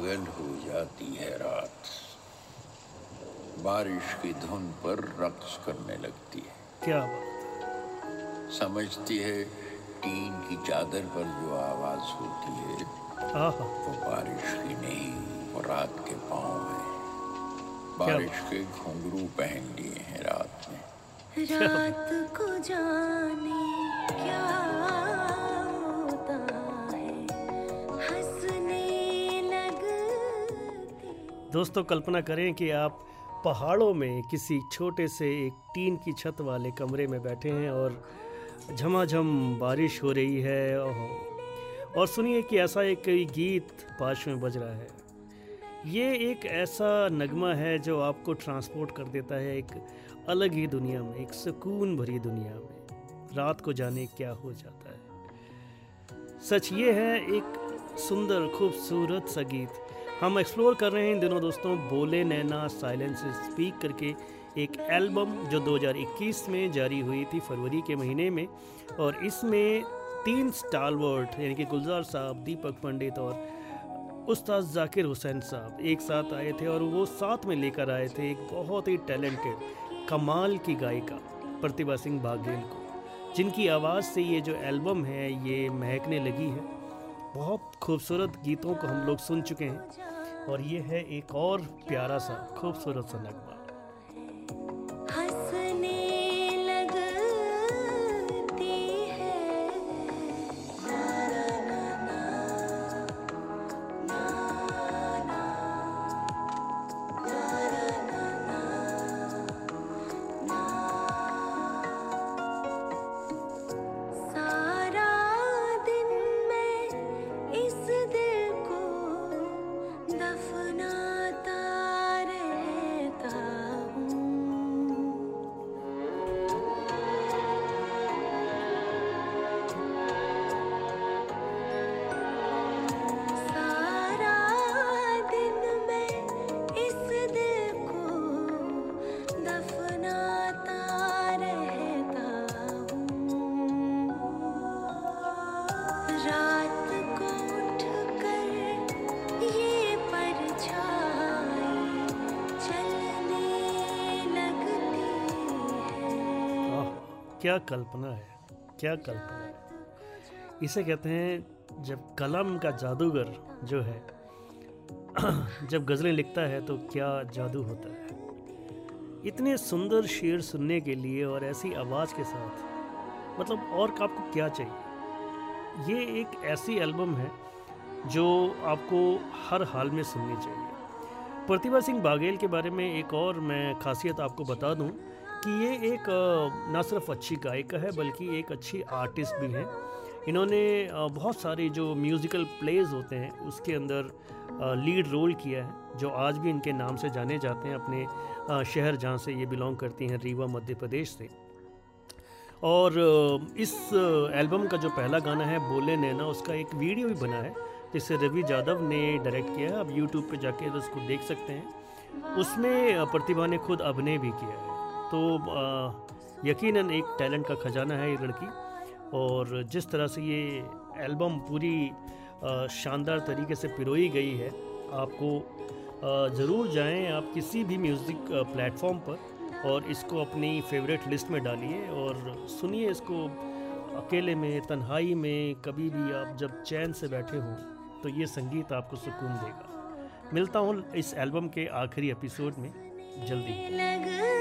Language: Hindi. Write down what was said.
पागल हो जाती है रात। बारिश की धुन पर रक्स करने लगती है। क्या बात? समझती है टीन की चादर पर जो आवाज़ होती है वो बारिश की नहीं वो रात के पाँव है। बारिश के घुंघरू पहन लिए हैं रात में। रात को जाने क्या दोस्तों, कल्पना करें कि आप पहाड़ों में किसी छोटे से एक टीन की छत वाले कमरे में बैठे हैं और झमाझम बारिश हो रही है। और- सुनिए कि ऐसा एक गीत पाश में बज रहा है। ये एक ऐसा नगमा है जो आपको ट्रांसपोर्ट कर देता है एक अलग ही दुनिया में, एक सुकून भरी दुनिया में। रात को जाने क्या हो जाता है। सच ये है, एक सुंदर, खूबसूरत सा गीत। हम एक्सप्लोर कर रहे हैं इन दिनों दोस्तों बोले नैना साइलेंस स्पीक करके एक एल्बम जो 2021 में जारी हुई थी फरवरी के महीने में और इसमें तीन स्टालवर्ड यानी कि गुलजार साहब, दीपक पंडित और उस्ताद जाकिर हुसैन साहब एक साथ आए थे और वो साथ में लेकर आए थे एक बहुत ही टैलेंटेड कमाल की गायिका प्रतिभा सिंह बाघेल को, जिनकी आवाज़ से ये जो एल्बम है, ये महकने लगी है। बहुत खूबसूरत गीतों को हम लोग सुन चुके हैं। और ये है एक और प्यारा सा खूबसूरत सा नगमा। क्या कल्पना है? क्या कल्पना है? इसे कहते हैं, जब कलम का जादूगर जो है, जब गज़लें लिखता है तो क्या जादू होता है? इतने सुंदर शेर सुनने के लिए और ऐसी आवाज़ के साथ मतलब और आपको क्या चाहिए? ये एक ऐसी एल्बम है, जो आपको हर हाल में सुननी चाहिए। प्रतिभा सिंह बाघेल के बारे में एक और मैं खासियत आपको बता दूँ कि ये एक ना सिर्फ़ अच्छी गायिका है, बल्कि एक अच्छी आर्टिस्ट भी हैं। इन्होंने बहुत सारे जो म्यूज़िकल प्लेज होते हैं, उसके अंदर लीड रोल किया है, जो आज भी इनके नाम से जाने जाते हैं, अपने शहर जहाँ से ये बिलोंग करती हैं, रीवा, मध्य प्रदेश से। और इस एल्बम का जो पहला गाना है, बोले नैना, उसका एक वीडियो भी बना है, जिसे रवि यादव ने डायरेक्ट किया है। आप यूट्यूब पे जाके उसको देख सकते हैं। उसमें प्रतिभा ने खुद अभिनय भी किया है। तो यकीनन एक टैलेंट का खजाना है ये लड़की। और जिस तरह से ये एल्बम पूरी शानदार तरीके से पिरोई गई है, आपको ज़रूर जाएँ आप किसी भी म्यूज़िक प्लेटफॉर्म पर और इसको अपनी फेवरेट लिस्ट में डालिए और सुनिए इसको अकेले में, तन्हाई में, कभी भी आप जब चैन से बैठे हों तो ये संगीत आपको सुकून देगा। मिलता हूँ इस एल्बम के आखिरी एपिसोड में, जल्दी।